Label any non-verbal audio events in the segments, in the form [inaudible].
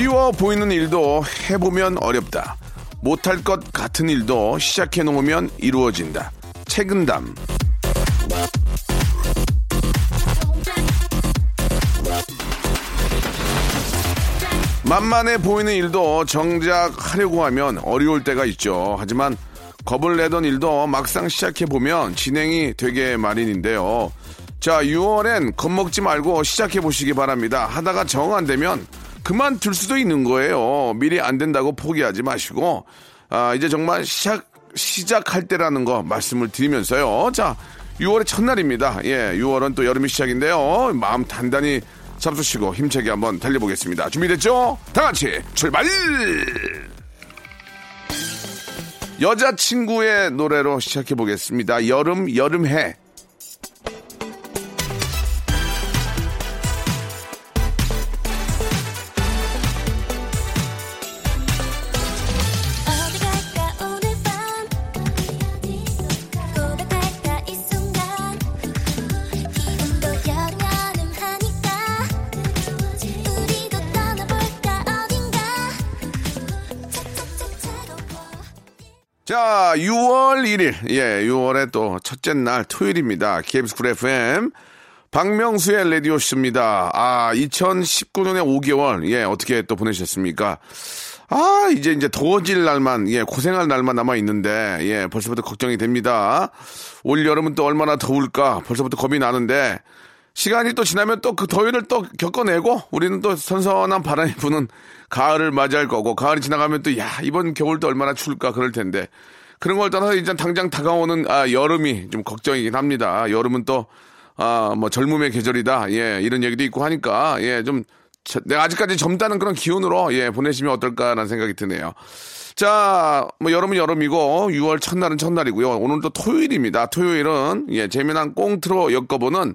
쉬워 보이는 일도 해보면 어렵다 못할 것 같은 일도 시작해 놓으면 이루어진다 책임담 만만해 보이는 일도 정작 하려고 하면 어려울 때가 있죠. 하지만 겁을 내던 일도 막상 시작해 보면 진행이 되게 마련인데요. 자, 6월엔 겁먹지 말고 시작해 보시기 바랍니다. 하다가 정 안 되면 그만둘 수도 있는 거예요. 미리 안 된다고 포기하지 마시고, 아, 이제 정말 시작, 시작할 때라는 거 말씀을 드리면서요. 자, 6월의 첫날입니다. 예, 6월은 또 여름이 시작인데요. 마음 단단히 잡수시고 힘차게 한번 달려보겠습니다. 준비됐죠? 다 같이 출발! 여자친구의 노래로 시작해보겠습니다. 여름, 여름해. 자, 6월 1일. 예, 6월의 또 첫째 날 토요일입니다. KBS Cool FM. 박명수의 라디오쇼입니다. 아, 2019년의 5개월. 예, 어떻게 또 보내셨습니까? 아, 이제 이제 더워질 날만, 예, 고생할 날만 남아 있는데, 예, 벌써부터 걱정이 됩니다. 올 여름은 또 얼마나 더울까? 벌써부터 겁이 나는데, 시간이 또 지나면 또 그 더위를 또 겪어내고 우리는 또 선선한 바람이 부는 가을을 맞이할 거고 가을이 지나가면 또 야 이번 겨울도 얼마나 추울까 그럴 텐데 그런 걸 떠나서 이제 당장 다가오는 아, 여름이 좀 걱정이긴 합니다. 여름은 또 아, 뭐 젊음의 계절이다. 예, 이런 얘기도 있고 하니까 예, 좀 저- 내가 아직까지 젊다는 그런 기운으로 예, 보내시면 어떨까라는 생각이 드네요. 자, 뭐 여름은 여름이고 6월 첫날은 첫날이고요. 오늘 또 토요일입니다. 토요일은 예, 재미난 꽁트로 엮어보는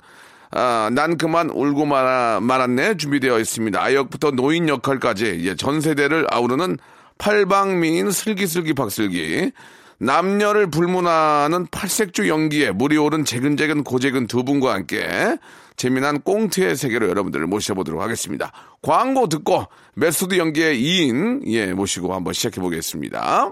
아, 난 그만 울고 말아, 말았네 준비되어 있습니다. 아역부터 노인 역할까지 예, 전 세대를 아우르는 팔방미인 슬기슬기 박슬기 남녀를 불문하는 팔색조 연기에 물이 오른 재근재근 고재근 두 분과 함께 재미난 꽁트의 세계로 여러분들을 모셔보도록 하겠습니다. 광고 듣고 메소드 연기의 2인 예, 모시고 한번 시작해 보겠습니다.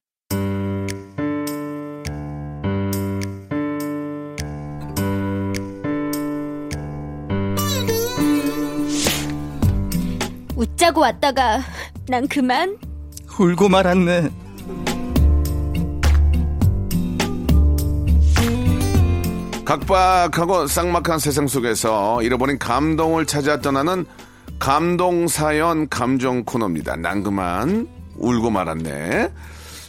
웃자고 왔다가 난 그만 울고 말았네. 각박하고 쌍막한 세상 속에서 잃어버린 감동을 찾아 떠나는 감동 사연 감정 코너입니다. 난 그만 울고 말았네.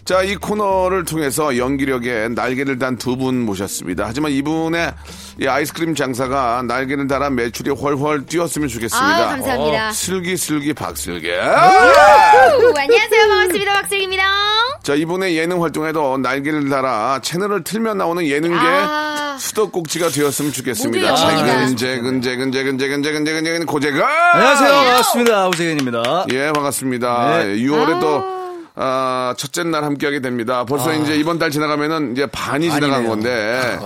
자, 이 코너를 통해서 연기력에 날개를 단 두 분 모셨습니다. 하지만 이분의 이 아이스크림 장사가 날개를 달아 매출이 훨훨 뛰었으면 좋겠습니다. 아유, 감사합니다. 어, 슬기슬기 박슬기. 우, 안녕하세요. 반갑습니다. 박슬기입니다. 자, 이분의 예능 활동에도 날개를 달아 채널을 틀면 나오는 예능계 아. 수도꼭지가 되었으면 좋겠습니다. 재근, 재근, 재근, 재근, 재근, 재근, 재근, 재근, 고재근. 안녕하세요. 반갑습니다. 오재근입니다. 예, 반갑습니다. 네. 6월에 또, 아, 첫째 날 함께하게 됩니다. 벌써 이제 이번 달 지나가면은 이제 반이 지나간 아니네요. 건데.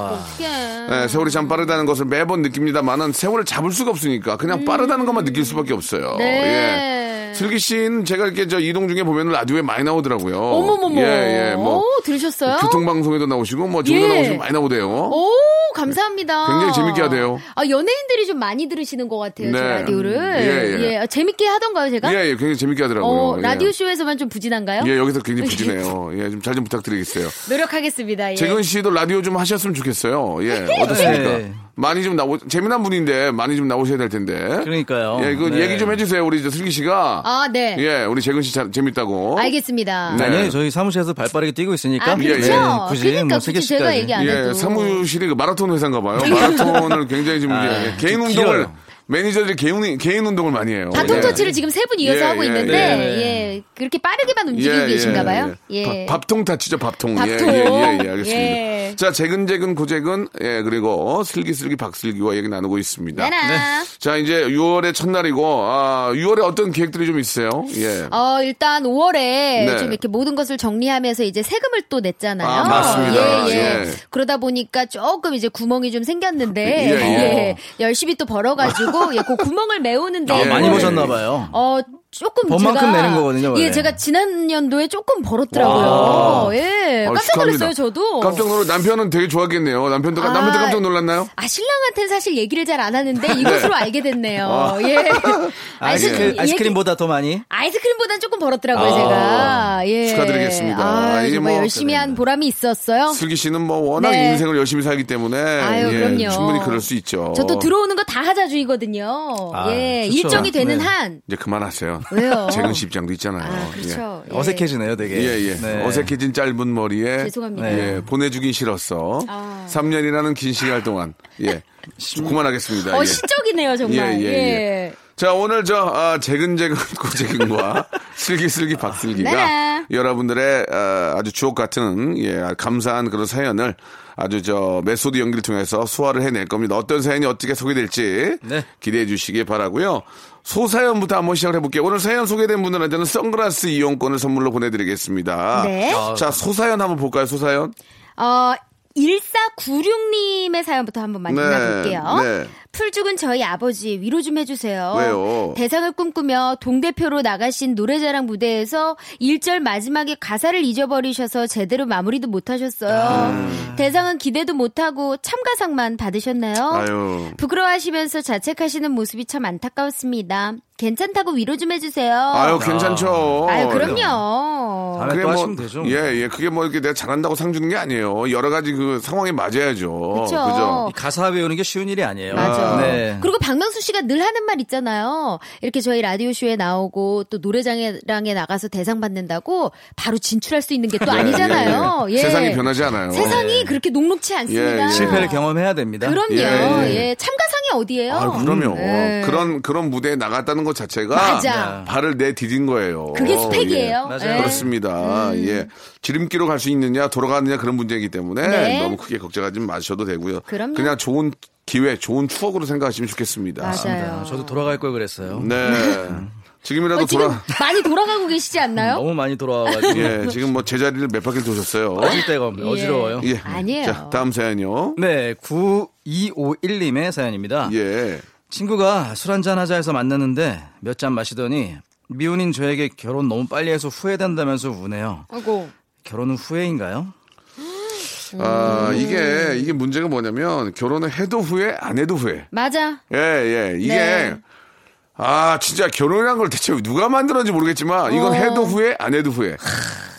예, 세월이 참 빠르다는 것을 매번 느낍니다만은 세월을 잡을 수가 없으니까 그냥 빠르다는 것만 느낄 수밖에 없어요. 음. 네. 예. 슬기 씨는 제가 이렇게 저 이동 중에 보면 라디오에 많이 나오더라고요. 어머머머. 예, 예. 뭐. 오, 들으셨어요? 교통방송에도 나오시고 뭐데 예. 나오시고 많이 나오대요. 오, 감사합니다. 굉장히 재밌게 하대요. 아, 연예인들이 좀 많이 들으시는 것 같아요, 제 네. 라디오를. 예, 예. 아, 재밌게 하던가요, 제가? 예, 예, 굉장히 재밌게 하더라고요. 어, 예. 라디오 쇼에서만 좀 부진한가요? 예, 여기서 굉장히 부지네요. [laughs] 예, 좀 잘 좀 부탁드리겠어요. 노력하겠습니다. 예. 재근 씨도 라디오 좀 하셨으면 좋겠어요. 예, 어떻습니까? 네. 많이 좀 나오, 재미난 분인데 많이 좀 나오셔야 될 텐데. 그러니까요. 예, 그 네. 얘기 좀 해주세요. 우리 저 슬기 씨가. 아, 네. 예, 우리 재근 씨 잘, 재밌다고. 알겠습니다. 네. 아니, 저희 사무실에서 발 빠르게 뛰고 있으니까. 아, 그렇죠. 예, 예. 굳이 그러니까 뭐 굳이 제가. 얘기 안 해도. 예, 사무실이 그 마라톤 회사인가 봐요. 마라톤을 굉장히 좀 [laughs] 아, 개인 좀 운동을 길어요. 매니저들이 개인, 개인 운동을 많이 해요. 바통 예. 터치를 지금 세 분 이어서 예, 하고 예, 있는데, 예. 예, 그렇게 빠르게만 움직이고 예, 계신가 예, 봐요. 예. 예. 밥, 통 타치죠, 밥통. 밥통. 예, 예, 예, 예, 알겠습니다. 예. 자, 재근재근 고재근, 예, 그리고 슬기슬기 박슬기와 얘기 나누고 있습니다. 나나. 자, 이제 6월의 첫날이고, 아, 6월에 어떤 계획들이 좀 있어요? 예. 어, 일단 5월에 네. 좀 이렇게 모든 것을 정리하면서 이제 세금을 또 냈잖아요. 아, 맞습니다. 예, 예. 예. 그러다 보니까 조금 이제 구멍이 좀 생겼는데, 예, 예. 예. 열심히 또 벌어 가지고, 예, 그 구멍을 메우는데. 아, 예. 많이 보셨나 봐요. 어, 조금 번만큼 제가 내는 거거든요, 원래. 예, 제가 지난 연도에 조금 벌었더라고요. 와. 예, 어, 깜짝. 놀랐어요, 저도. 깜짝 놀라, 남편은 되게 좋아하겠네요. 남편도, 아. 남편도 깜짝 놀랐나요? 아, 신랑한테는 사실 얘기를 잘 안 하는데 [laughs] 이것으로 알게 됐네요. 예. [laughs] 아이스크림, [laughs] 아이스크림보다 더 많이. 아이스크림보다는 조금 벌었더라고요, 아, 제가. 예. 축하드리겠습니다. 아, 이게 정말 뭐- 열심히 한 보람이 있었어요. 슬기 씨는 뭐 워낙 네. 인생을 열심히 살기 때문에. 아유, 예, 그럼요. 충분히 그럴 수 있죠. 저도 들어오는 거 다 하자주의거든요. 아, 예. 좋죠. 일정이 되는 네. 한. 이제 그만하세요. 왜요? 재근 씨 입장도 있잖아요. 아, 그렇죠. 예. 어색해지네요, 되게. 예, 예. 네. 어색해진 짧은 머리에. 죄송합니다. 예, 보내주긴 싫었어. 아. 3년이라는 긴 시간 동안. 예. 어, 그만하겠습니다. 예. 시적이네요, 정말. 예, 예, 예. 자, 오늘 저, 아, 재근재근 [laughs] 고재근과 슬기슬기 박슬기가 네. 여러분들의 아, 아주 주옥 같은, 예, 감사한 그런 사연을 아주 저 메소드 연기를 통해서 소화를 해낼 겁니다. 어떤 사연이 어떻게 소개될지 네. 기대해 주시기 바라고요 소사연부터 한번 시작을 해볼게요. 오늘 사연 소개된 분들한테는 선글라스 이용권을 선물로 보내드리겠습니다. 네. 자, 소사연 한번 볼까요, 소사연? 어, 1496님의 사연부터 한번 네, 만나볼게요. 네. 풀 죽은 저희 아버지 위로 좀 해주세요. 왜요? 대상을 꿈꾸며 동대표로 나가신 노래자랑 무대에서 1절 마지막에 가사를 잊어버리셔서 제대로 마무리도 못하셨어요. 대상은 기대도 못하고 참가상만 받으셨나요? 아유. 부끄러워하시면서 자책하시는 모습이 참 안타까웠습니다. 괜찮다고 위로 좀 해주세요. 아유, 괜찮죠. 아유, 그럼요. 또 하시면 되죠. 예, 예. 그게 뭐 이렇게 내가 잘한다고 상 주는 게 아니에요. 여러 가지 그 상황에 맞아야죠. 그쵸. 그죠? 이 가사 외우는 게 쉬운 일이 아니에요. 맞아. 네. 그리고 박명수 씨가 늘 하는 말 있잖아요. 이렇게 저희 라디오 쇼에 나오고 또 노래장에 나가서 대상 받는다고 바로 진출할 수 있는 게또 예, 아니잖아요. 예, 예. 예. 세상이 변하지 않아요. 세상이 그렇게 녹록치 않습니다. 예, 예. 실패를 경험해야 됩니다. 그럼요. 예, 예, 예. 참가상이 어디예요? 아, 그럼요. 예. 그런 그런 무대에 나갔다는 것 자체가 맞아. 발을 내디딘 거예요. 그게 스펙이에요. 예. 맞아요. 예. 그렇습니다. 예. 지름길로 갈 수 있느냐, 돌아가느냐 그런 문제이기 때문에 네. 너무 크게 걱정하지 마셔도 되고요. 그럼요. 냥 좋은 기회, 좋은 추억으로 생각하시면 좋겠습니다. 맞아요. 저도 돌아갈 걸 그랬어요. 네. [laughs] 지금이라도 어, 지금 돌아. 많이 돌아가고 계시지 않나요? 너무 많이 돌아와가지고 예, 지금 뭐 제자리를 몇 바퀴 도셨어요. 어질 데가 없네. 예. 어지러워요. 예. 아니에요. 자, 다음 사연이요. 네, 9251님의 사연입니다. 예. 친구가 술 한잔 하자 해서 만났는데 몇 잔 마시더니 미혼인 저에게 결혼 너무 빨리 해서 후회된다면서 우네요. 아이고. 결혼은 후회인가요? 아, 음. 이게, 이게 문제가 뭐냐면, 결혼을 해도 후회, 안 해도 후회. 맞아. 예, 예. 이게, 네. 아, 진짜 결혼이란 걸 대체 누가 만들었는지 모르겠지만, 이건 어. 해도 후회, 안 해도 후회.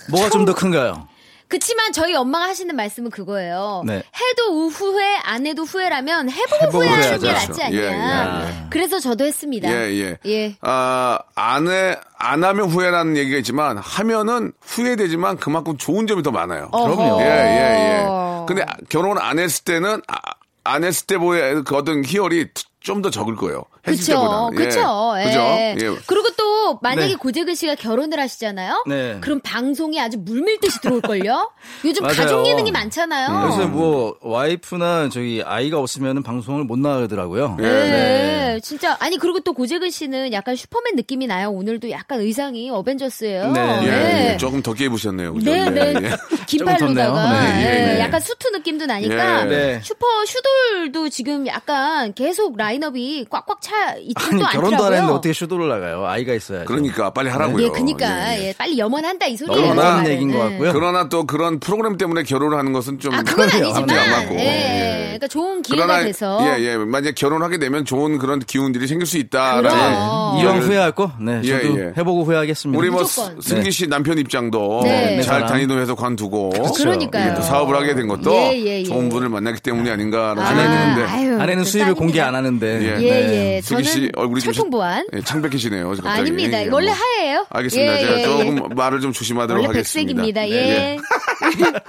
뭐가 좀 더 큰가요? 그치만 저희 엄마가 하시는 말씀은 그거예요. 네. 해도 우 후회, 안 해도 후회라면 해보고 해보고 후회하는 후회하죠. 게 낫지 않냐. 예, 예, 예. 그래서 저도 했습니다. 예, 예. 예. 아, 안 해, 안 하면 후회라는 얘기가 있지만, 하면은 후회되지만 그만큼 좋은 점이 더 많아요. 그럼요. 예, 예, 예. 근데 아, 결혼 안 했을 때는, 아, 안 했을 때보다 그 어떤 희열이 좀 더 적을 거예요. 그쵸, 때보다. 예. 그쵸. 예. 그죠? 예. 그리고 또 만약에 네. 고재근 씨가 결혼을 하시잖아요. 네. 그럼 방송이 아주 물밀듯이 들어올걸요. [laughs] 요즘 맞아요. 가족 예능이 많잖아요. 요새 뭐 와이프나 저기 아이가 없으면 방송을 못 나가더라고요. 예. 네, 진짜 아니 그리고 또 고재근 씨는 약간 슈퍼맨 느낌이 나요. 오늘도 약간 의상이 어벤져스예요. 네. 예, 예. 조금 덥게 입으셨네요. 그죠? [laughs] 네, 예, 네. 예. 긴팔로다가. 네. 약간 수트 느낌도 나니까 예. 네. 슈퍼 슈돌도 지금 약간 계속 라인업이 꽉꽉 차 있지도 아니. 결혼도 안 했는데 어떻게 슈돌을 나가요? 아이가 있어야죠. 그러니까 빨리 하라고요. 예, 그니까 예, 예. 예, 빨리 염원한다 이 소리예요. 너무 그먼 말은. 얘기인 것 예. 같고요. 그러나 또 그런 프로그램 때문에 결혼을 하는 것은 좀 아, 그건. 아니지만, 안 맞고. 예, 예. 그러니까 좋은 기회가 그러나 돼서. 예, 예. 만약에 결혼하게 되면 좋은 그런 기운들이 생길 수 있다라는 그럼. 이왕 후회할 거, 네, 예, 저도 예. 해보고 후회하겠습니다. 우리 뭐 무조건. 스- 승기 씨 남편 입장도 네. 잘 네. 다니던 회사 관두고 또 사업을 하게 된 것도 예, 예, 예. 좋은 분을 만났기 때문이 아닌가라는 아, 생각이 드는데 아유, 아내는 그 수입을 짱입니다. 공개 안 하는데. 예. 예, 네. 예. 승기 씨 저는 얼굴이 좀 철풍 보안. 예, 창백해지네요. 갑자기. 아닙니다. 예, 원래 뭐. 하얘요. 알겠습니다. 예, 제가 예, 조금 예. 말을 좀 조심하도록 원래 하겠습니다. 백색입니다. 네, 예. [laughs]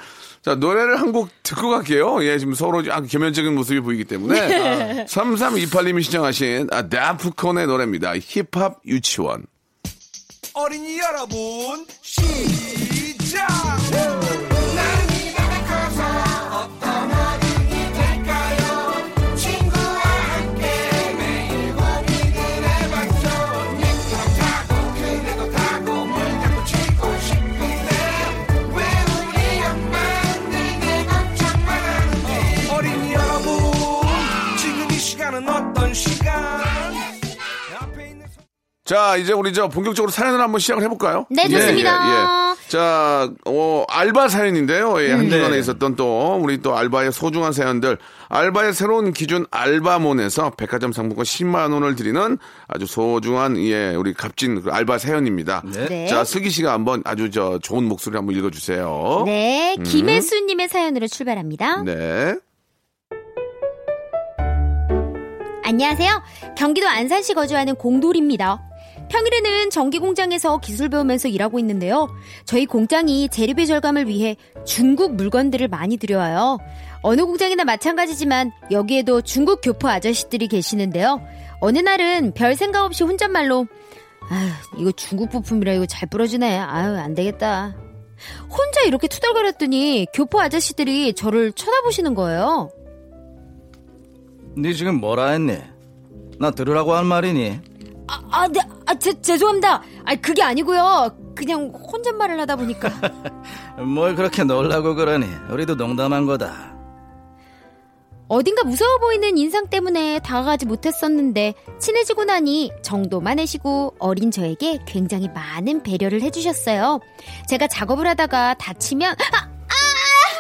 자, 노래를 한 곡 듣고 갈게요. 예, 지금 서로 아, 겸연적인 모습이 보이기 때문에. 네. 3328님이 신청하신 아, 다프콘의 노래입니다. 힙합 유치원. 어린이 여러분 시작 자, 이제 우리 저 본격적으로 사연을 한번 시작을 해볼까요? 네, 예, 좋습니다. 자, 어, 알바 사연인데요. 예, 한 주간에 네. 있었던 또, 우리 또 알바의 소중한 사연들. 알바의 새로운 기준 알바몬에서 백화점 상품권 10만 원을 드리는 아주 소중한, 예, 우리 값진 그 알바 사연입니다. 네. 자, 슬기 씨가 한번 아주 저 좋은 목소리 한번 읽어주세요. 네, 김혜수님의 사연으로 출발합니다. 네. 안녕하세요. 경기도 안산시 거주하는 공돌입니다. 평일에는 전기 공장에서 기술 배우면서 일하고 있는데요. 저희 공장이 재료비 절감을 위해 중국 물건들을 많이 들여와요. 어느 공장이나 마찬가지지만 여기에도 중국 교포 아저씨들이 계시는데요. 어느 날은 별 생각 없이 혼잣말로 아휴 이거 중국 부품이라 이거 잘 부러지네. 아유 안 되겠다. 혼자 이렇게 투덜거렸더니 교포 아저씨들이 저를 쳐다보시는 거예요. 네 지금 뭐라 했니? 나 들으라고 한 말이니? 아, 아, 네, 아, 제, 죄송합니다. 아, 그게 아니고요. 그냥 혼잣말을 하다 보니까. [laughs] 뭘 그렇게 놀라고 그러니? 우리도 농담한 거다. 어딘가 무서워 보이는 인상 때문에 다가가지 못했었는데 친해지고 나니 정도 많으시고 어린 저에게 굉장히 많은 배려를 해주셨어요. 제가 작업을 하다가 다치면 아,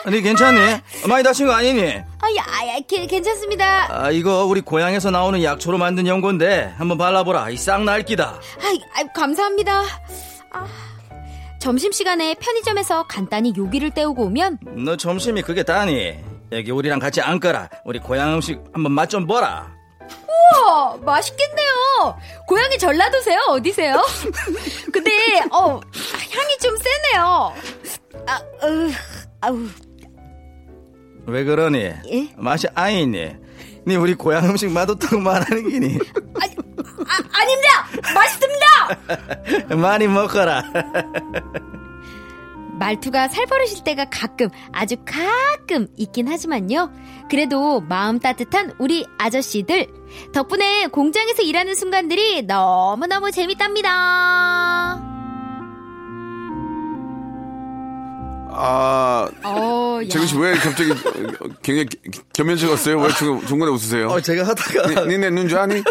아니 괜찮니? 많이 다친 거 아니니? 아, 야, 아, 야, 괜- 괜찮습니다. 아 이거 우리 고향에서 나오는 약초로 만든 연고인데 한번 발라보라. 이 쌍날기다. 아, 아, 감사합니다. 아, 점심시간에 편의점에서 간단히 요기를 때우고 오면 너 점심이 그게 다니? 여기 우리랑 같이 앉거라. 우리 고향 음식 한번 맛 좀 보라. 우와, 맛있겠네요. 고향이 전라도세요? 어디세요? 근데 어 향이 좀 세네요. 아, 으, 아우, 왜 그러니? 예? 맛이 아니니? 니 우리 고향 음식 맛없다고 말하는 기니? 아니, 아, 아닙니다. 맛있습니다. [laughs] 많이 먹거라. 말투가 살벌으실 때가 가끔 아주 가끔 있긴 하지만요. 그래도 마음 따뜻한 우리 아저씨들 덕분에 공장에서 일하는 순간들이 너무너무 재밌답니다. 아, 어, 야. 재근 씨 왜 갑자기 굉장히 겸연쩍었어요? 왜 중, 중간에 웃으세요? 어, 제가 하다가 니, 니네 눈줄 아니?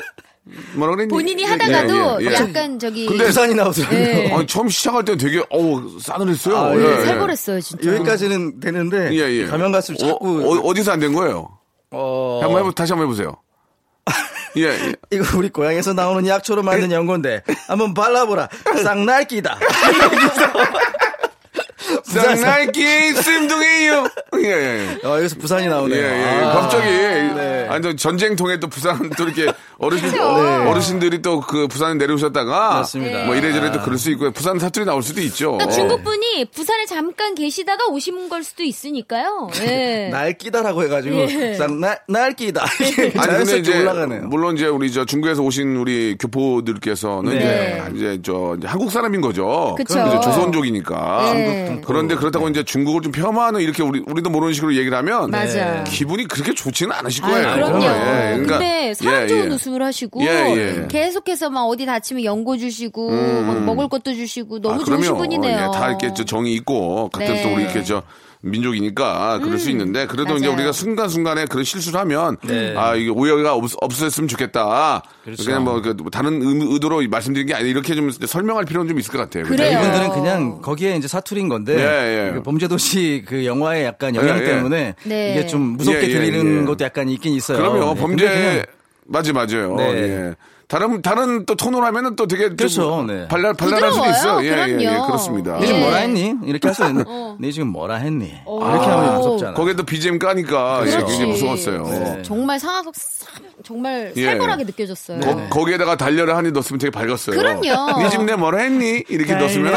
뭐라 그랬니? 본인이 예, 하다가도 예, 예, 예. 약간 저기 근데 부산이 나오더라고요. 예. 아니, 처음 시작할 때는 되게, 어우, 싸늘했어요. 아, 예, 예, 예. 살벌했어요 진짜. 여기까지는 되는데 예, 예. 가면 갈수록 자꾸 어, 디서 안 된 거예요? 어, 한번 해보, 다시 한번 해보세요. [laughs] 예, 예. 이거 우리 고향에서 나오는 약초로 만든 연고인데 한번 발라보라. 쌍날기다. [laughs] 쌍날기 씀둥이요. [laughs] 예, 예. 어, 여기서 부산이 예, 나오네요. 예. 아. 갑자기, 네. 아니, 저 전쟁통에 또 부산 또 이렇게 어르신, 어르신들이 또 그 부산에 내려오셨다가. 맞습니다. 뭐 이래저래 또 그럴 수 있고, 부산 사투리 나올 수도 있죠. 그러니까 중국 분이 부산에 잠깐 계시다가 오신 걸 수도 있으니까요. 예. [laughs] 날기다라고 해가지고 예. 쌍날 날기다. 아니 근데 이제 올라가네요. 물론 이제 우리 저 중국에서 오신 우리 교포들께서는 네. 이제, 이제 저 이제 한국 사람인 거죠. 이제 조선족이니까. 네. 그런데 그렇다고 이제 중국을 좀 폄하하는 이렇게 우리 우리도 모르는 식으로 얘기를 하면 맞아. 기분이 그렇게 좋지는 않으실 아, 거예요. 그럼요. 예, 그러니까 근데 사람 예, 좋은 예. 웃음을 하시고 예, 예. 계속해서 막 어디 다치면 연고 주시고 막 먹을 것도 주시고 너무 아, 좋으신 그럼요. 분이네요. 예, 다 이렇게 저 정이 있고 같은 네. 또 우리 이렇게 저 민족이니까 그럴 수 있는데 그래도 이제 음. 맞아요. 우리가 순간순간에 그런 실수를 하면 네. 아 이게 오해가 없, 없었으면 좋겠다. 그렇죠. 그냥 뭐 그, 다른 의- 의도로 말씀드린 게 아니라 이렇게 좀 설명할 필요는 좀 있을 것 같아요. 그죠? 그래요. 이분들은 그냥 거기에 이제 사투리인 건데 예, 예. 그 범죄도시 그 영화의 약간 영향 예, 예. 때문에 네. 이게 좀 무섭게 예, 예, 들리는 예. 것도 약간 있긴 있어요. 그럼요. 네, 범죄 맞지 맞아요. 네. 예. 다른 다른 또 톤으로 하면은 또 되게 좀 그렇죠. 네. 발랄 발랄할 수도. 있어요. 예, 예, 예. 그렇습니다. 네 지금 예. 뭐라 했니? 이렇게 할수 있는데 네 지금 뭐라 했니? 이렇게 하면 무섭잖아. 거기에 또 BGM 까니까 예, 그렇지. 굉장히 무서웠어요. 네. 정말 상하고 정말 예. 살벌하게 느껴졌어요. 거, 거기에다가 달려라 하니 넣었으면 되게 밝았어요. 그럼요. 네 집 내 뭐라 했니? 이렇게 넣었으면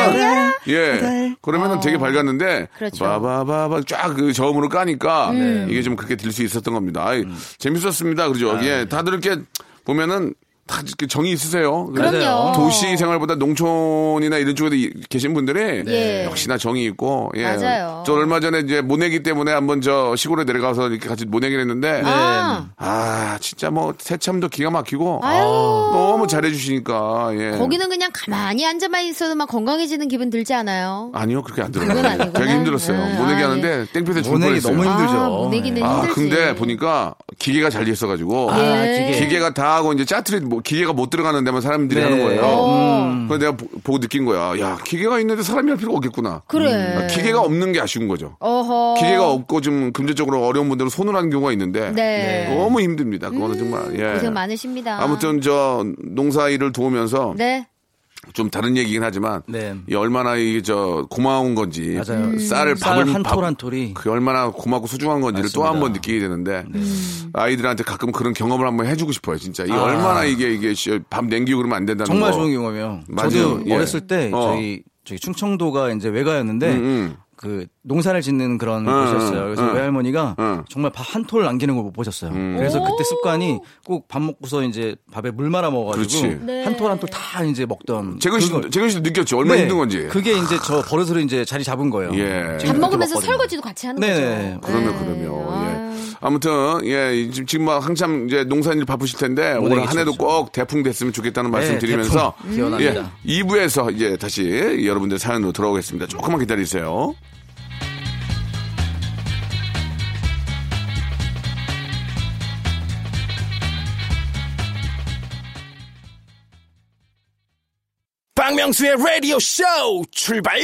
예. 그러면은 되게 밝았는데 그렇죠. 바바바바 쫙 그 저음으로 까니까 음. 이게 좀 그렇게 들 수 있었던 겁니다. 아이, 재밌었습니다. 그죠? 예. 다들 이렇게 보면은 다 이렇게 정이 있으세요. 그럼요. 도시 생활보다 농촌이나 이런 쪽에 이- 계신 분들이 예. 역시나 정이 있고 예. 맞아요. 저 얼마 전에 이제 모내기 때문에 한번 저 시골에 내려가서 이렇게 같이 모내기를 했는데 아, 아, 진짜 뭐 새참도 기가 막히고 아유. 너무 잘해 주시니까 예. 거기는 그냥 가만히 앉아만 있어도만 건강해지는 기분 들지 않아요? 아니요, 그렇게 안 들어요. 아니구나. 되게 힘들었어요. 네. 모내기 아, 하는데 땡볕에 죽을 모내기 뻔했어요. 너무 힘들죠. 아, 모내기는 아, 힘들지. 근데 보니까 기계가 잘 돼 있어가지고 아, 예. 기계. 기계가 다 하고 이제 짜투리 뭐 기계가 못 들어가는 데만 사람들이 네. 하는 거예요. 어. 그래서 내가 보- 보고 느낀 거야. 야, 기계가 있는데 사람이 할 필요가 없겠구나. 그래. 아, 기계가 없는 게 아쉬운 거죠. 어허. 기계가 없고 좀 금전적으로 어려운 분들은 손을 하는 경우가 있는데 네. 음, 너무 힘듭니다. 그거는 정말 예. 고생 많으십니다. 아무튼 저 농사 일을 도우면서 네. 좀 다른 얘기긴 하지만 네. 이 얼마나 이게 저 고마운 건지 맞아요. 음. 쌀을 쌀 밥을 한 밥- 톨한 톨이. 그 얼마나 고맙고 소중한 건지를 또. 한 번 느끼게 되는데 음. 아이들한테 가끔 그런 경험을 한번 해주고 싶어요 진짜 이 아. 얼마나 이게 이게 씨, 밥 냉기고 그러면 안 된다는 정말 거. 좋은 경험이에요. 맞아요. 저도 예. 어렸을 때 어. 저희 저희 충청도가 이제 외가였는데 음, 음. 그 농사를 짓는 그런 응, 곳이었어요. 그래서 응, 외할머니가 응. 정말 밥 한 톨 남기는 걸 못 보셨어요. 그래서 그때 습관이 꼭 밥 먹고서 이제 밥에 물 말아 먹어가지고 그렇지. 네. 한톨 한 톨 다 이제 먹던. 재근 씨도 재근 씨도 느꼈죠 얼마나 네. 힘든 건지 그게 이제 저 버릇으로 이제 자리 잡은 거예요. 예. 밥 먹으면서. 설거지도 같이 하는 네네. 거죠. 그러면 네. 그러면 예. 아무튼 예 지금 지금 막 한참 이제 농사일 바쁘실 텐데 올해 한 해도. 꼭 대풍 됐으면 좋겠다는 말씀 네, 드리면서 대풍 기원합니다. 예 2부에서 이제 다시 여러분들 사연으로 돌아오겠습니다. 조금만 기다리세요. 박명수의 라디오 쇼 출발!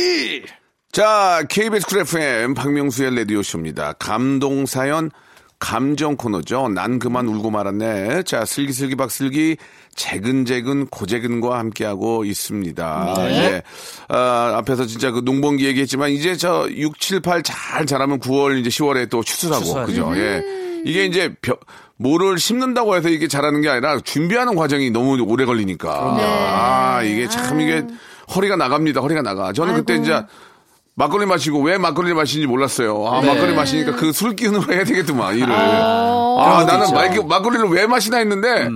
자, KBS Cool FM 박명수의 라디오 쇼입니다. 감동 사연 감정 코너죠. 난 그만 울고 말았네. 자, 슬기슬기 박슬기 재근재근 고재근과 함께하고 있습니다. 예. 아, 앞에서 진짜 그 농번기 얘기했지만 이제 저 6, 7, 8 잘 자라면 9월 이제 10월에 또 추수하고 추수하죠. 그죠. 예. 이게 이제 벼, 뭐를 심는다고 해서 이게 자라는 게 아니라 준비하는 과정이 너무 오래 걸리니까. 아, 이게 참 이게 허리가 나갑니다. 허리가 나가. 저는 그때 이제 막걸리 마시고 왜 막걸리 마시는지 몰랐어요. 아, 막걸리 마시니까 그 술 기운으로 해야 되겠더만, 일을. 아, 나는 막, 막걸리를 왜 마시나 했는데,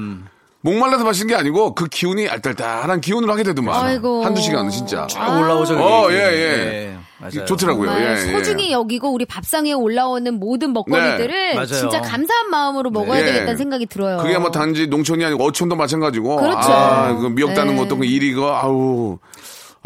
목말라서 마시는 게 아니고, 그 기운이 알딸딸한 기운으로 하게 되더만. 아이고. 한두 시간은 진짜. 쫙 올라오죠. 어, 예, 예. 네, 맞아요. 좋더라고요. 예, 예. 소중히 여기고 우리 밥상 위에 올라오는 모든 먹거리들을 네. 진짜 감사한 마음으로 먹어야 예. 되겠다는 생각이 들어요. 그게 뭐 단지 농촌이 아니고 어촌도 마찬가지고. 그렇죠. 아, 그 미역 따는 네. 것도 그 일이 그, 아우.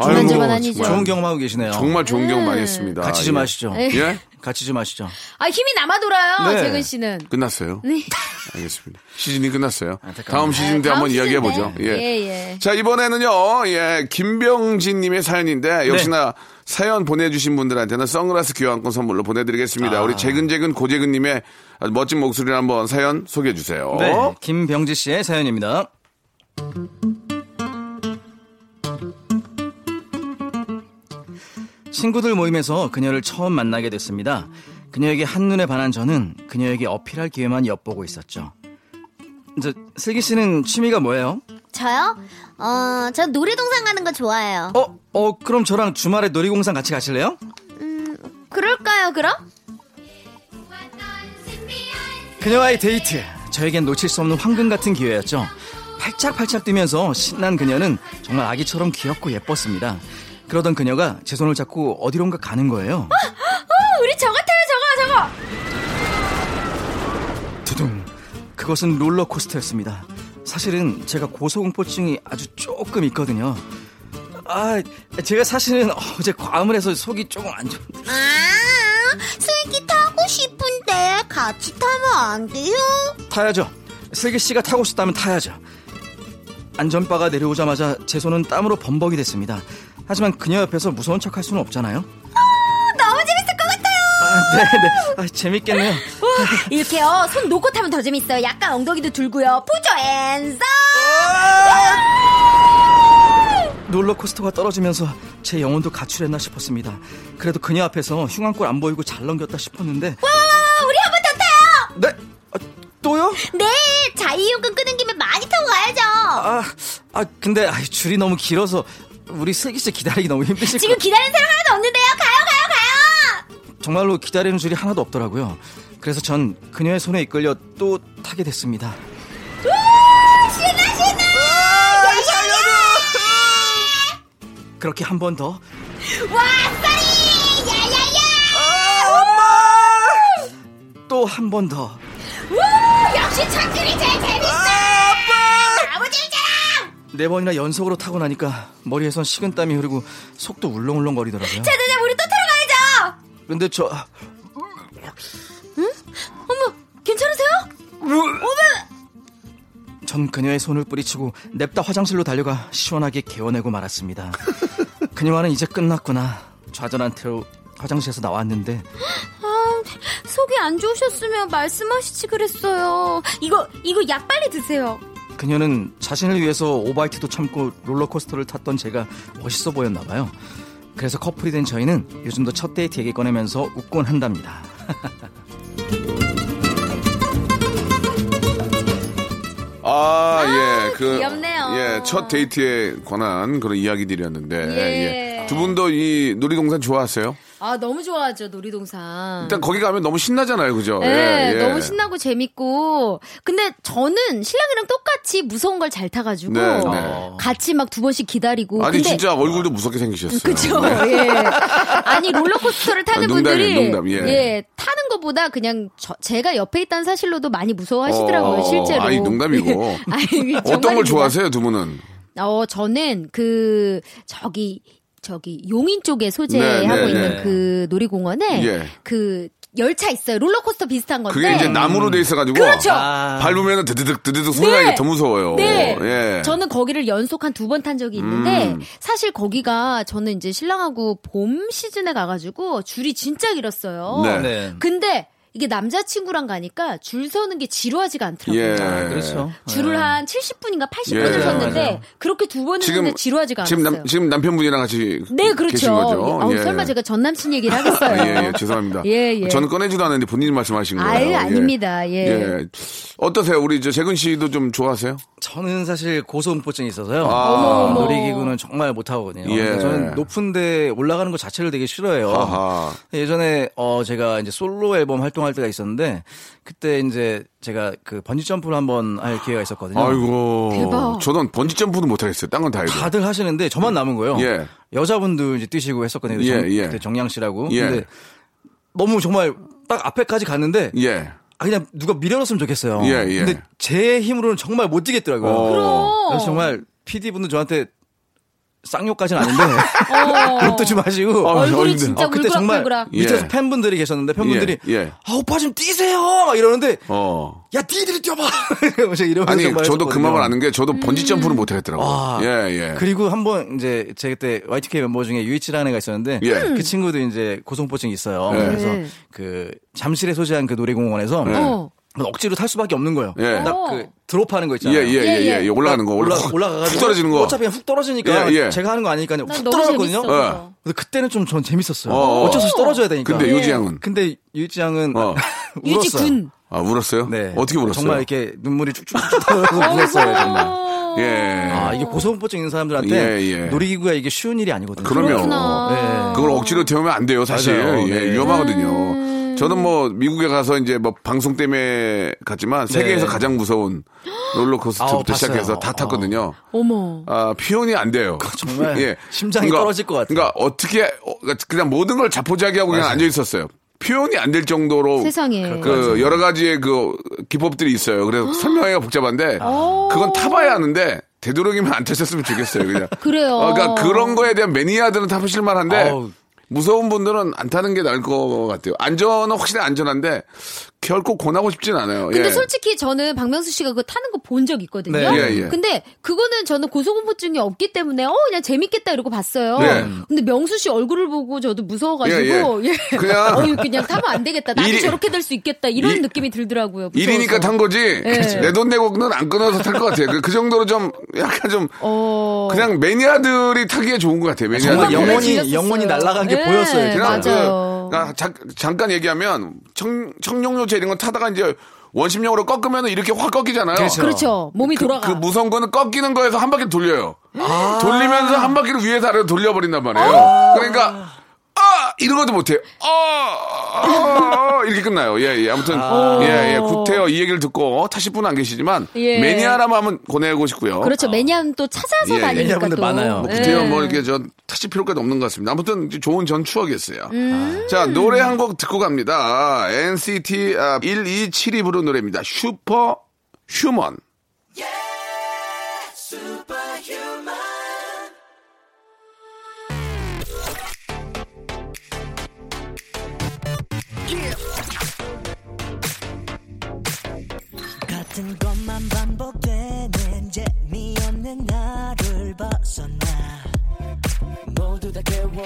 중간중간 아니죠. 좋은 경험하고 계시네요. 정말 좋은 경험 많이 했습니다. 같이 좀 예. 하시죠. 예? 같이 좀 하시죠. 아 힘이 남아 돌아요, 네. 재근 씨는. 끝났어요. 네. [laughs] 알겠습니다. 시즌이 끝났어요. 다음 시즌 때 다음 한번 이야기해 때. 보죠. 예. 예, 예. 자, 이번에는요, 예, 김병진 님의 사연인데, 역시나 사연 보내주신 분들한테는 선글라스 교환권 선물로 보내드리겠습니다. 아. 우리 재근재근 고재근 님의 아주 멋진 목소리를 한번 사연 소개해 주세요. 네, 김병지 씨의 사연입니다. 친구들 모임에서 그녀를 처음 만나게 됐습니다. 그녀에게 한눈에 반한 저는 그녀에게 어필할 기회만 엿보고 있었죠. 저, 슬기 씨는 취미가 뭐예요? 저요? 어, 저 놀이동산 가는 거 좋아해요. 어, 어, 그럼 저랑 주말에 놀이공산 같이 가실래요? 그럴까요, 그럼? 그녀와의 데이트. 저에겐 놓칠 수 없는 황금 같은 기회였죠. 팔짝팔짝 뛰면서 신난 그녀는 정말 아기처럼 귀엽고 예뻤습니다. 그러던 그녀가 제 손을 잡고 어디론가 가는 거예요. 우리 저거 타요, 저거, 저거! 두둥. 그것은 롤러코스터였습니다. 사실은 제가 고소공포증이 아주 조금 있거든요. 아, 제가 사실은 어제 과음을 해서 속이 조금 안 좋은데. 아, 같이 타면 안 돼요? 타야죠. 슬기 씨가 타고 싶다면 타야죠. 안전바가 내려오자마자 제 손은 땀으로 범벅이 됐습니다. 하지만 그녀 옆에서 무서운 척 할 수는 없잖아요. 너무 재밌을 것 같아요. 아, 네, 네. 아, 재밌겠네요. 이렇게요. 손 놓고 타면 더 재밌어요. 약간 엉덩이도 들고요. 푸조 앤서. 롤러코스터가 떨어지면서 제 영혼도 가출했나 싶었습니다. 그래도 그녀 앞에서 흉한 꼴 안 보이고 잘 넘겼다 싶었는데. 와, 우리 한 번 더 타요. 네? 아, 또요? 네, 자이용권 끄는 김에 많이 타고 가야죠. 아, 아 근데 아, 줄이 너무 길어서 우리 슬기 씨 기다리기 너무 힘드실 지금 것 기다리는 사람 하나도 없는데요. 가요, 가요, 가요. 정말로 기다리는 줄이 하나도 없더라고요. 그래서 전 그녀의 손에 이끌려 또 타게 됐습니다. 신나, 신나. 그렇게 한 번 더. 와, 쏘리. 야야야. 또한 번 더. 우, 역시 천들이 제일 재밌어. 네 번이나 연속으로 타고 나니까 머리에선 식은땀이 흐르고 속도 울렁울렁 거리더라고요. 자자자, 우리 또 타러 가야죠. 근데 저 어머, 괜찮으세요? 전 그녀의 손을 뿌리치고 냅다 화장실로 달려가 시원하게 개워내고 말았습니다. [laughs] 그녀와는 이제 끝났구나. 좌절한 채로 화장실에서 나왔는데 아, 속이 안 좋으셨으면 말씀하시지 그랬어요. 이거 이거 약 빨리 드세요. 그녀는 자신을 위해서 오바이트도 참고 롤러코스터를 탔던 제가 멋있어 보였나 봐요. 그래서 커플이 된 저희는 요즘도 첫 데이트 얘기 꺼내면서 웃곤 한답니다. [laughs] 아, 예, 그. 귀엽네요. 예, 첫 데이트에 관한 그런 이야기들이었는데. 예. 예. 두 분도 이 놀이동산 좋아하세요? 아 너무 좋아하죠 놀이동산. 일단 거기 가면 너무 신나잖아요, 그죠? 네, 예, 예. 너무 신나고 재밌고. 근데 저는 신랑이랑 똑같이 무서운 걸 잘 타가지고 네, 네. 같이 막 두 번씩 기다리고. 아니, 근데 진짜 얼굴도 무섭게 생기셨어요. 그쵸. [laughs] 예. 아니 롤러코스터를 타는 아, 농담이에요, 분들이 농담, 예. 타는 것보다 그냥 저- 제가 옆에 있다는 사실로도 많이 무서워하시더라고요, 어, 실제로. 아니, 농담이고. [laughs] 아니, 어떤 걸. 좋아하세요, 두 분은? 어, 저는 그 저기 저기 용인 쪽에 소재하고 네, 네, 있는 네. 그 놀이공원에 예. 그 열차 있어요. 롤러코스터 비슷한 건데. 그게 이제 나무로 돼 있어가지고. 그렇죠. 아, 밟으면 드드득, 드드득 소리가 네. 이게 더 무서워요. 네. 예. 저는 거기를 연속 한 두 번 탄 적이 있는데 음. 사실 거기가 저는 이제 신랑하고 봄 시즌에 가가지고 줄이 진짜 길었어요. 네. 네. 근데 이게 남자친구랑 가니까 줄 서는 게 지루하지가 않더라고요. 예. 아, 그렇죠. 줄을 네. 한 70분인가 80분을 예. 섰는데 맞아요. 그렇게 두 번 했는데 지루하지가 지금 않았어요. 남, 지금 남편분이랑 같이 네, 그렇죠. 계신 거죠. 예. 설마 제가 전 남친 얘기를 하겠어요. 예, 예, 죄송합니다. [laughs] 예, 예. 저는 꺼내지도 않았는데 본인이 말씀하신 거예요. 아유, 예. 아닙니다. 예. 어떠세요? 우리 저 재근 씨도 좀 좋아하세요? 저는 사실 고소공포증이 있어서요. 아. 놀이기구는 정말 못 하거든요. 예. 그래서 저는 높은데 올라가는 것 자체를 되게 싫어해요. 아하. 예전에 어 제가 이제 솔로 앨범 활동 할 때가 있었는데 그때 이제 제가 그 번지 점프를 한번 할 기회가 있었거든요. 아이고. 대박. 저는 번지 점프도 못 하겠어요. 딴 건 다 해도. 다들 하시는데 저만 남은 거예요. 예. 여자분도 이제 뛰시고 했었거든요. 예, 정, 예. 그때 정양 씨라고. 예. 근데 너무 정말 딱 앞에까지 갔는데 예. 아, 그냥 누가 밀어넣었으면 좋겠어요. 예, 예. 근데 제 힘으로는 정말 못 뛰겠더라고요. 어. 그래서 정말 PD 분도 저한테 쌍욕까지는 아닌데 [laughs] 어. 욕도 좀 하시고 어, 얼굴이. 진짜 어, 그때 정말 울그락불그락. 밑에서 예. 팬분들이 계셨는데 팬분들이 예, 예. 아 오빠 좀 뛰세요 막 이러는데 어. 야 니들이 뛰어봐 [laughs] 이러면서 아니, 정말 저도 그 했었거든요. 마음을 아는 게 저도 번지 점프를 못하겠더라고요. 아, 예, 예. 그리고 한번 이제 제 그때 YTK 멤버 중에 유이치라는 애가 있었는데 예. 그 친구도 이제 고소공포증이 있어요. 네. 그래서 네. 그 잠실에 소재한 그 놀이공원에서 네. 어. 억지로 탈 수밖에 없는 거예요. 예. 딱 어. 그 드롭하는 거 예, 있잖아요. 예, 예, 예, 예. 올라가는 거. 올라, 올라 올라가가지고 훅 떨어지는 거. 어차피 그냥 훅 떨어지니까 예, 예. 제가 하는 거 아니니까 난훅 떨어졌거든요. 재밌어. 예. 그거. 근데 그때는 좀 전 재밌었어요. 어, 어. 어, 쩔수 없이 떨어져야 되니까. 근데 예. [laughs] 유지 양은? 근데 유지 양은 어. 울었어요. 유지군. 아, 울었어요? 네. 어떻게 울었어요? 정말 이렇게 눈물이 쭉쭉쭉 떨어져서 울었어요, 정말. 예. 아, 이게 고소공포증 있는 사람들한테 예, 예. 놀이기구가 이게 쉬운 일이 아니거든요. 그럼요. 그렇구나. 네. 그걸 억지로 태우면 안 돼요, 사실. 맞아요. 예, 네. 위험하거든요. 저는 뭐 미국에 가서 이제 뭐 방송 때문에 갔지만 세계에서 가장 무서운 롤러코스터부터 봤어요. 시작해서 다 탔거든요. 어머. 아, 표현이 안 돼요. 정말 [laughs] 심장이 떨어질 것 같아요. 그러니까 어떻게 어, 그러니까 그냥 모든 걸 자포자기하고 그냥 앉아 있었어요. 표현이 안 될 정도로 세상에. 그 여러 가지의 그 기법들이 있어요. 그래서 설명하기가 복잡한데 그건 타봐야 하는데 되도록이면 안 타셨으면 좋겠어요. 그냥. 그래요. 어, 그러니까 그런 거에 대한 매니아들은 타보실 만한데 아우. 무서운 분들은 안 타는 게 나을 것 같아요. 안전은 확실히 안전한데 결코 권하고 싶진 않아요. 근데 예. 솔직히 저는 박명수 씨가 그거 타는 거 본 적 있거든요. 네. 예, 예. 근데 그거는 저는 고소공포증이 없기 때문에 어 그냥 재밌겠다 이러고 봤어요. 네. 근데 명수 씨 얼굴을 보고 저도 무서워가지고 예, 예, 예. 그냥- [laughs] 어, 그냥 타면 안 되겠다. 나도 일이- 저렇게 될 수 있겠다 이런 이- 느낌이 들더라고요. 무서워서. 일이니까 탄 거지. 예. 내돈 내고는 안 끊어서 탈 것 같아요. 그, 그 정도로 좀 약간 좀 어. 그냥 매니아들이 타기에 좋은 것 같아요. 정말 매니아들. 영혼이- 영혼이 질렸었어요. 영혼이 날아간 게 네, 보였어요. 그냥 맞아요. 그, 그냥 자- 잠깐 얘기하면 청, 청룡요체 이런 거 타다가 이제 원심력으로 꺾으면 이렇게 확 꺾이잖아요. 그렇죠. 그렇죠. 몸이 그, 돌아가. 그 무서운 거는 꺾이는 거에서 한 바퀴 돌려요. 아. 돌리면서 한 바퀴를 위에서 아래로 돌려버린단 말이에요. 그러니까 아 이런 것도 못해요. 아, 아, 이렇게 끝나요. 예, 예. 아무튼 예, 예. 구태여 이 얘기를 듣고 타실 분은 안 계시지만 예. 매니아라면 하면 보내고 싶고요. 그렇죠. 매니아는 또 찾아서 예, 예. 다니니까 매니아분들 또. 많아요. 뭐 예. 구태여 뭐 이렇게 저 타실 필요까지 없는 것 같습니다. 아무튼 좋은 전 추억이었어요. 자 노래 한 곡 듣고 갑니다. NCT 아, 1272 부른 노래입니다. 슈퍼 휴먼. 같은 것만 반복되는 재미없는 나를 벗어나. 모두 다 깨워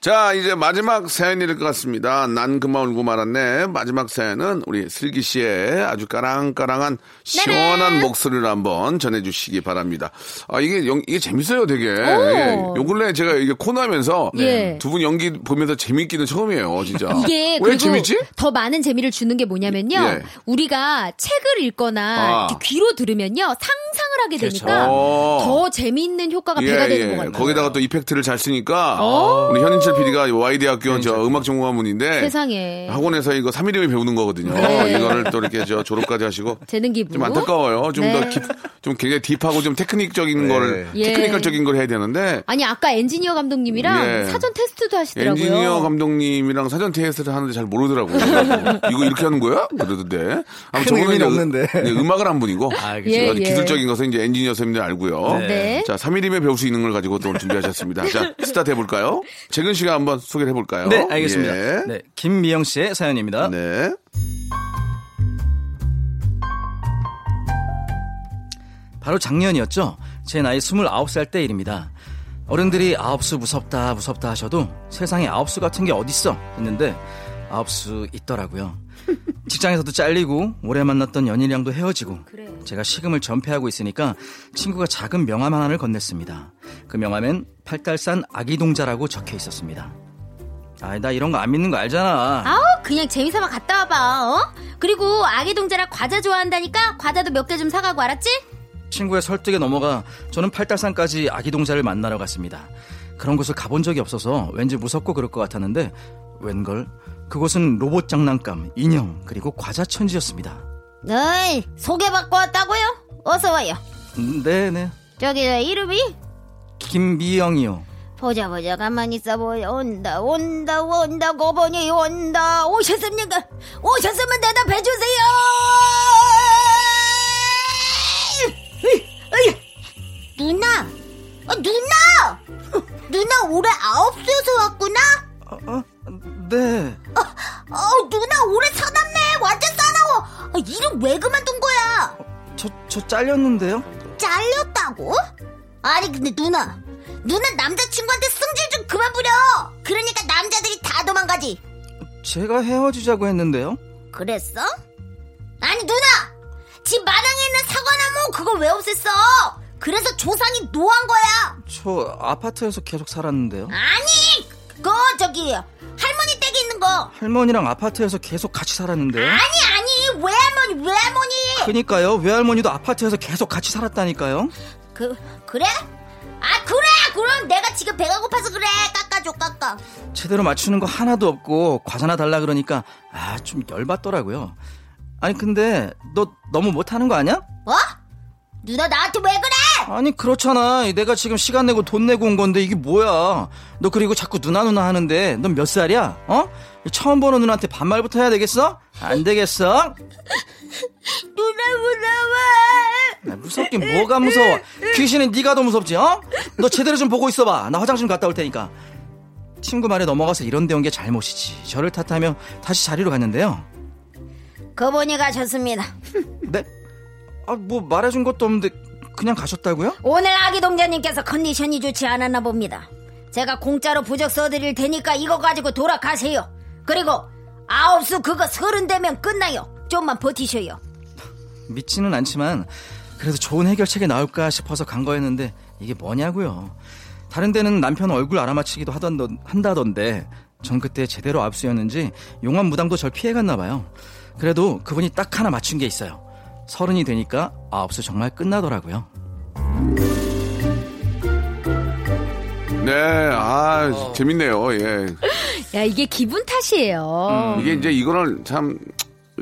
자, 이제 마지막 사연이 될것 같습니다. 난 그만 울고 말았네. 마지막 사연은 우리 슬기 씨의 아주 까랑까랑한 시원한 목소리를 한번 전해주시기 바랍니다. 아, 이게, 영- 이게 재밌어요, 되게. 예. 요 근래 제가 이게 코너 하면서 예. 두분 연기 보면서 재밌기는 처음이에요, 진짜. 이게 왜 재밌지? 더 많은 재미를 주는 게 뭐냐면요. 예. 우리가 책을 읽거나 아. 귀로 들으면요 상상을 하게 되니까 어. 더 재미있는 효과가 배가 되는 것 같아요. 거기다가 또 이펙트를 잘 쓰니까 어. 우리 현 인철 PD가 Y대학교 저 음악 전공학문인데 세상에 학원에서 이거 3일이면 배우는 거거든요. 네. 이거를 또 이렇게 저 졸업까지 하시고 재능 기부. 좀 안타까워요. 좀 네. 더 깊, 좀 굉장히 deep하고 좀 테크닉적인 걸, 예. technical적인 걸 해야 되는데, 아니 아까 엔지니어 감독님이랑 예. 사전 테스트도 하시더라고요. 엔지니어 감독님이랑 사전 테스트를 하는데 잘 모르더라고요. [laughs] 이거 이렇게 하는 거야? 그러던데. 아무튼 큰 저분은 없는데. 음- 네, 음악을 한 분이고, 아. 예, 예. 기술적인 것은 이제 엔지니어 선생님들 알고요. 네. 자, 3일이면 배울 수 있는 걸 가지고 또 오늘 준비하셨습니다. 자, 스타트 해볼까요? 재근 씨가 한번 소개를 해볼까요? 네, 알겠습니다. 예. 네, 김미영 씨의 사연입니다. 네. 바로 작년이었죠. 제 나이 29살 때 일입니다. 어른들이 아홉수 무섭다 무섭다 하셔도 세상에 아홉수 같은 게 어딨어 했는데 아홉수 있더라고요. [laughs] 직장에서도 잘리고 오래 만났던 연인이랑도 헤어지고 제가 식음을 전폐하고 있으니까 친구가 작은 명함 하나를 건넸습니다. 그 명함엔 팔달산 아기동자라고 적혀 있었습니다. 아, 나 이런 거 안 믿는 거 알잖아. 아우 그냥 재미삼아 갔다 와봐. 어? 그리고 아기 동자랑 과자 좋아한다니까 과자도 몇 개 좀 사가고 알았지? 친구의 설득에 넘어가 저는 팔달산까지 아기동자를 만나러 갔습니다. 그런 곳을 가본 적이 없어서 왠지 무섭고 그럴 것 같았는데 웬걸 그곳은 로봇 장난감, 인형 그리고 과자 천지였습니다. 어이 소개받고 왔다고요? 어서 와요. 음, 네네 저기 저 이름이 김미영이요. 보자 보자 가만히 있어 보여 온다 온다 온다 고번이 온다 오셨습니까? 오셨으면 대답해 주세요. 누나, 어, 누나, 누나 올해 아홉 수여서 왔구나. 어, 어, 네 어, 누나 올해 사납네 완전 싸나워. 아, 일은 왜 그만둔 거야? 저, 저 잘렸는데요? 잘렸다고? 아니 근데 누나 누나 남자친구한테 승질 좀 그만 부려 그러니까 남자들이 다 도망가지 제가 헤어지자고 했는데요? 그랬어? 아니 누나 집 마당에 있는 사과나무 그걸 왜 없앴어 그래서 조상이 노한 거야 저 아파트에서 계속 살았는데요? 아니 그거 저기 할머니 댁에 있는 거 아니 할머니랑 아파트에서 계속 같이 살았는데요? 아니 외할머니 외할머니 그니까요 외할머니도 아파트에서 계속 같이 살았다니까요? 그 그래? 아 그래 그럼 내가 지금 배가 고파서 그래 깎아줘 깎아 제대로 맞추는 거 하나도 없고 과자나 달라 그러니까 아 좀 열받더라고요. 아니 근데 너 너무 못하는 거 아니야? 어? 누나 나한테 왜 그래? 아니 그렇잖아. 내가 지금 시간 내고 돈 내고 온 건데 이게 뭐야? 너 그리고 자꾸 누나 누나 하는데 넌 몇 살이야? 어? 처음 보는 누나한테 반말부터 해야 되겠어? 안 되겠어? 누나 무서워. 무섭긴 뭐가 무서워. 귀신은 네가 더 무섭지, 어? 너 제대로 좀 보고 있어봐. 나 화장실 갔다 올 테니까. 친구 말에 넘어가서 이런 데 온 게 잘못이지. 저를 탓하며 다시 자리로 갔는데요. 그분이 가셨습니다. 네? 아, 뭐 말해준 것도 없는데 그냥 가셨다고요? 오늘 아기 동자님께서 컨디션이 좋지 않았나 봅니다. 제가 공짜로 부적 써드릴 테니까 이거 가지고 돌아가세요. 그리고 아홉 수 그거 서른 되면 끝나요. 좀만 버티셔요. 믿지는 않지만 그래도 좋은 해결책이 나올까 싶어서 간 거였는데 이게 뭐냐고요. 다른 데는 남편 얼굴 알아맞히기도 하던 한다던데 전 그때 제대로 압수였는지 용암 무당도 절 피해갔나 봐요. 그래도 그분이 딱 하나 맞춘 게 있어요. 서른이 되니까 아홉 수 정말 끝나더라고요. 네, 아, 재밌네요. 예. [laughs] 야, 이게 기분 탓이에요. 이게 이제 이거를 참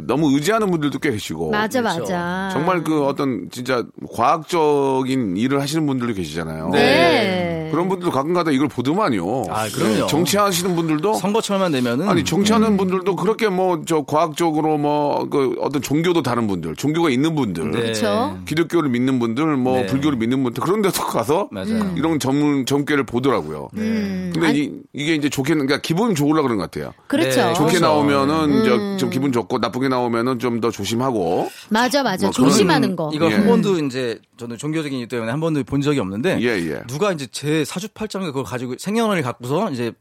너무 의지하는 분들도 꽤 계시고. 맞아, 그렇죠. 맞아. 정말 그 어떤 진짜 과학적인 일을 하시는 분들도 계시잖아요. 네. 그런 분들도 가끔가다 이걸 보더만요. 아, 그럼요. 정치하시는 분들도 선거철만 되면은 아니 정치하는 음. 분들도 그렇게 뭐 저 과학적으로 뭐 그 어떤 종교도 다른 분들, 종교가 있는 분들, 네. 그쵸? 기독교를 믿는 분들, 뭐 네. 불교를 믿는 분들 그런 데서 가서 맞아요. 이런 전문 점괘를 보더라고요. 음. 근데 이, 이게 이제 좋게 그러니까 기분 좋으려 그런 것 같아요. 그렇죠. 네, 좋게 그렇죠. 나오면은 저, 음. 좀 기분 좋고 나쁘게 나오면은 좀 더 조심하고 맞아, 맞아. 뭐 조심하는 거. 이거 예. 한 번도 이제 저는 종교적인 이유 때문에 한 번도 본 적이 없는데 예, 예. 누가 이제 제 사주팔자인가 그걸 가지고 생년월일 갖고서 이제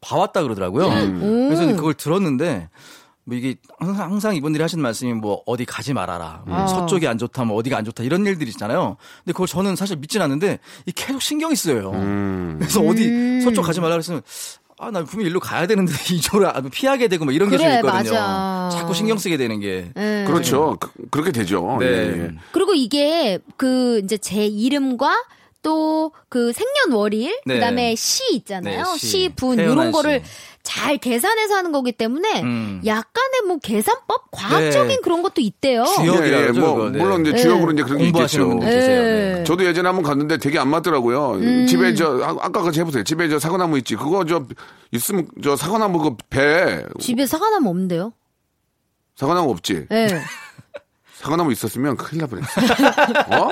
봐왔다 그러더라고요. 음. 그래서 그걸 들었는데 뭐 이게 항상, 항상 이분들이 하시는 말씀이 뭐 어디 가지 말아라. 뭐 아. 서쪽이 안 좋다, 뭐 어디가 안 좋다 이런 일들이 있잖아요. 근데 그걸 저는 사실 믿진 않는데 이 계속 신경이 쓰여요. 음. 그래서 어디 서쪽 가지 말라 그랬으면 아, 나 분명히 일로 가야 되는데 [laughs] 이쪽으로 아, 피하게 되고 뭐 이런 게좀 그래, 있거든요. 맞아. 자꾸 신경 쓰게 되는 게. 예. 그렇죠. 그, 렇게 되죠. 네. 예, 예. 그리고 이게 그 이제 제 이름과 또 그 생년월일 네. 그다음에 시 있잖아요. 네, 시. 시, 분 이런 거를 시. 잘 계산해서 하는 거기 때문에 음. 약간의 뭐 계산법 과학적인 네. 그런 것도 있대요. 주요- 예, 예. 뭐 네. 물론 이제 네. 주역으로 이제 그런 게 있겠죠. 분들 계세요. 네. 네. 저도 예전에 한번 갔는데 되게 안 맞더라고요. 음. 집에 저 아- 아까 같이 해보세요. 집에 저 사과나무 있지. 그거 저 있으면 저 사과나무 그 배 집에 사과나무 없는데요? 사과나무 없지. 예. [laughs] 사과나무 있었으면 큰일 날 뻔했어. 어?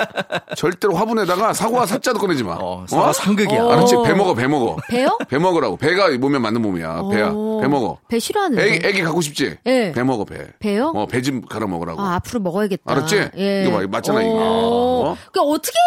절대로 화분에다가 사과 사자도 꺼내지 마. 어, 사과 상극이야. 어. 알았지? 배 먹어, 배 먹어. 배요? 배 먹으라고. 배가 몸에 맞는 몸이야. 배야. 어. 배 먹어. 배 싫어하는데. 애기, 애기 갖고 싶지? 예. 배 먹어, 배. 배요? 어, 배 좀 갈아 먹으라고. 아, 앞으로 먹어야겠다. 알았지? 예. 이거 봐, 맞잖아, 이거. 어? 그러니까 어떻게든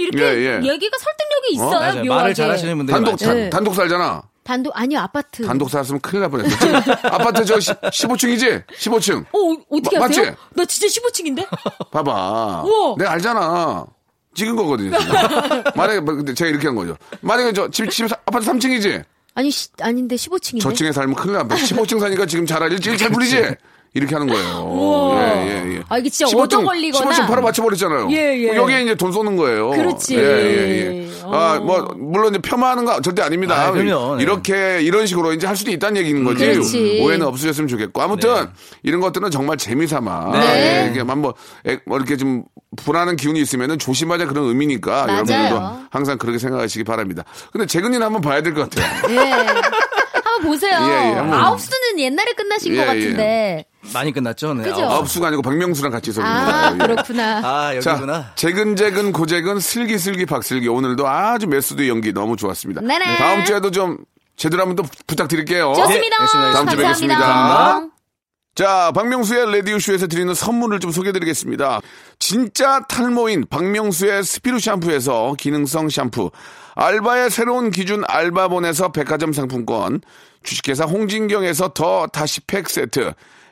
이렇게 예, 예. 얘기가 설득력이 있어요. 맞아요. 묘하게. 말을 잘하시는 분들이 단독. 단, 네. 단독 살잖아. 단독 아니요 아파트. 단독 살았으면 큰일 날 뻔했어. 지금 [laughs] 아파트 저 15층이지? 15층. 어 어떻게 마- 아세요? 맞지? 나 진짜 15층인데? 봐봐. 우와. 내가 알잖아. 찍은 거거든요. 지금. [laughs] 만약에, 뭐, 근데 제가 이렇게 한 거죠. 만약에 저 집, 집, 아파트 3층이지? 아니 시, 아닌데 15층인데. 저층에 살면 큰일 나. 15층 사니까 지금 잘 알지? 잘 불리지? 이렇게 하는 거예요. 우와. 예, 예, 예. 아, 이게 진짜 얻어 걸리거나. 15층 바로 맞춰버렸잖아요. 예, 예. 여기에 이제 돈 쏘는 거예요. 그렇지. 예, 예, 예. 아, 어. 뭐, 물론 이제 폄하하는 거 절대 아닙니다. 아, 그럼요. 네. 이렇게, 이런 식으로 이제 할 수도 있다는 얘기인 거지. 그렇지. 오해는 없으셨으면 좋겠고. 아무튼, 네. 이런 것들은 정말 재미삼아. 네. 예, 이게 뭐, 에, 뭐 이렇게 좀 불안한 기운이 있으면은 조심하자 그런 의미니까. 맞아요. 여러분들도 항상 그렇게 생각하시기 바랍니다. 근데 재근이는 한번 봐야 될 것 같아요. 예. 한번 보세요. 예, 예, 한번. 아홉 수는 옛날에 끝나신 예, 것 예. 같은데. 많이 끝났죠. 네. 그죠? 아홉 수가 아니고 박명수랑 같이 있었는데. 아 예. 그렇구나. 아, 자, 여기구나. 재근재근 고재근 슬기슬기 박슬기 오늘도 아주 메스도 연기 너무 좋았습니다. 네네. 다음 주에도 좀 제대로 한번 또 부탁드릴게요. 좋습니다. 네, 다음 주에 감사합니다. 뵙겠습니다. 자, 박명수의 라디오쇼에서 드리는 선물을 좀 소개해드리겠습니다. 진짜 탈모인 박명수의 스피루 샴푸에서 기능성 샴푸, 알바의 새로운 기준 알바몬에서 백화점 상품권, 주식회사 홍진경에서 더 다시팩 세트,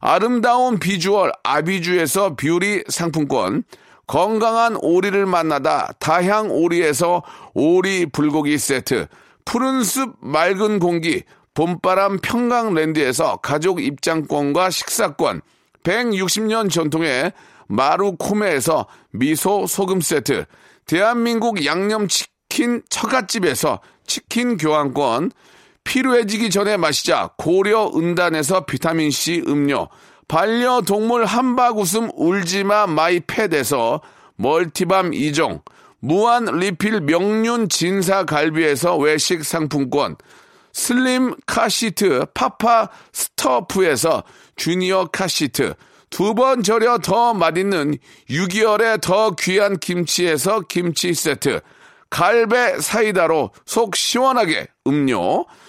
아름다운 비주얼 아비주에서 뷰티 상품권, 건강한 오리를 만나다 다향 오리에서 오리 불고기 세트, 푸른 숲 맑은 공기 봄바람 평강랜드에서 가족 입장권과 식사권, 160년 전통의 마루코메에서 미소 소금 세트, 대한민국 양념치킨 처갓집에서 치킨 교환권, 피로해지기 전에 마시자. 고려 은단에서 비타민C 음료, 반려동물 한바구음 울지마 마이 팻에서 멀티밤 2종, 무한 리필 명륜 진사 갈비에서 외식 상품권, 슬림 카시트 파파 스토프에서 주니어 카시트, 두 번 절여 더 맛있는 6개월의 더 귀한 김치에서 김치 세트, 갈배 사이다로 속 시원하게 음료,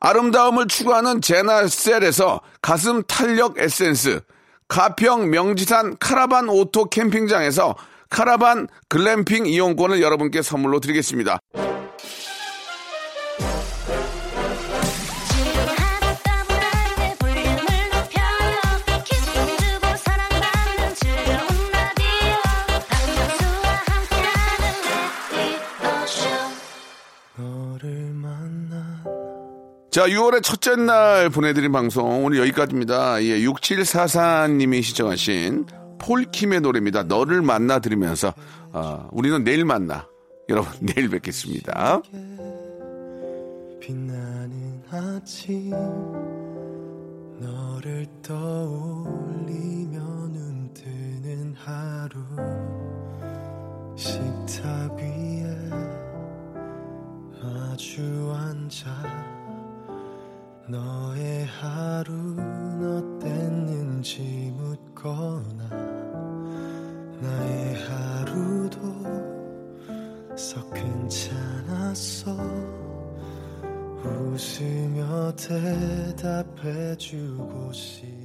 아름다움을 추구하는 제나셀에서 가슴 탄력 에센스, 가평 명지산 카라반 오토 캠핑장에서 카라반 글램핑 이용권을 여러분께 선물로 드리겠습니다. 자, 6월의 첫째 날 보내드린 방송 오늘 여기까지입니다. 예, 6744님이 시청하신 폴킴의 노래입니다. 너를 만나 들으면서 아, 우리는 내일 만나. [laughs] 여러분 내일 뵙겠습니다. 빛나는 아침 너를 떠올리며 눈 뜨는 하루 식탁 위에 마주 앉아 너의 하루는 어땠는지 묻거나 나의 하루도 썩 괜찮았어. 웃으며 대답해주고 싶어